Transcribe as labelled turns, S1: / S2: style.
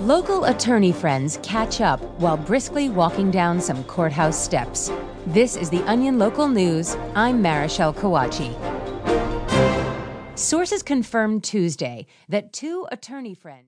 S1: Local attorney friends catch up while briskly walking down some courthouse steps. This is the Onion Local News. I'm Marichelle Kawachi. Sources confirmed Tuesday that two attorney friends.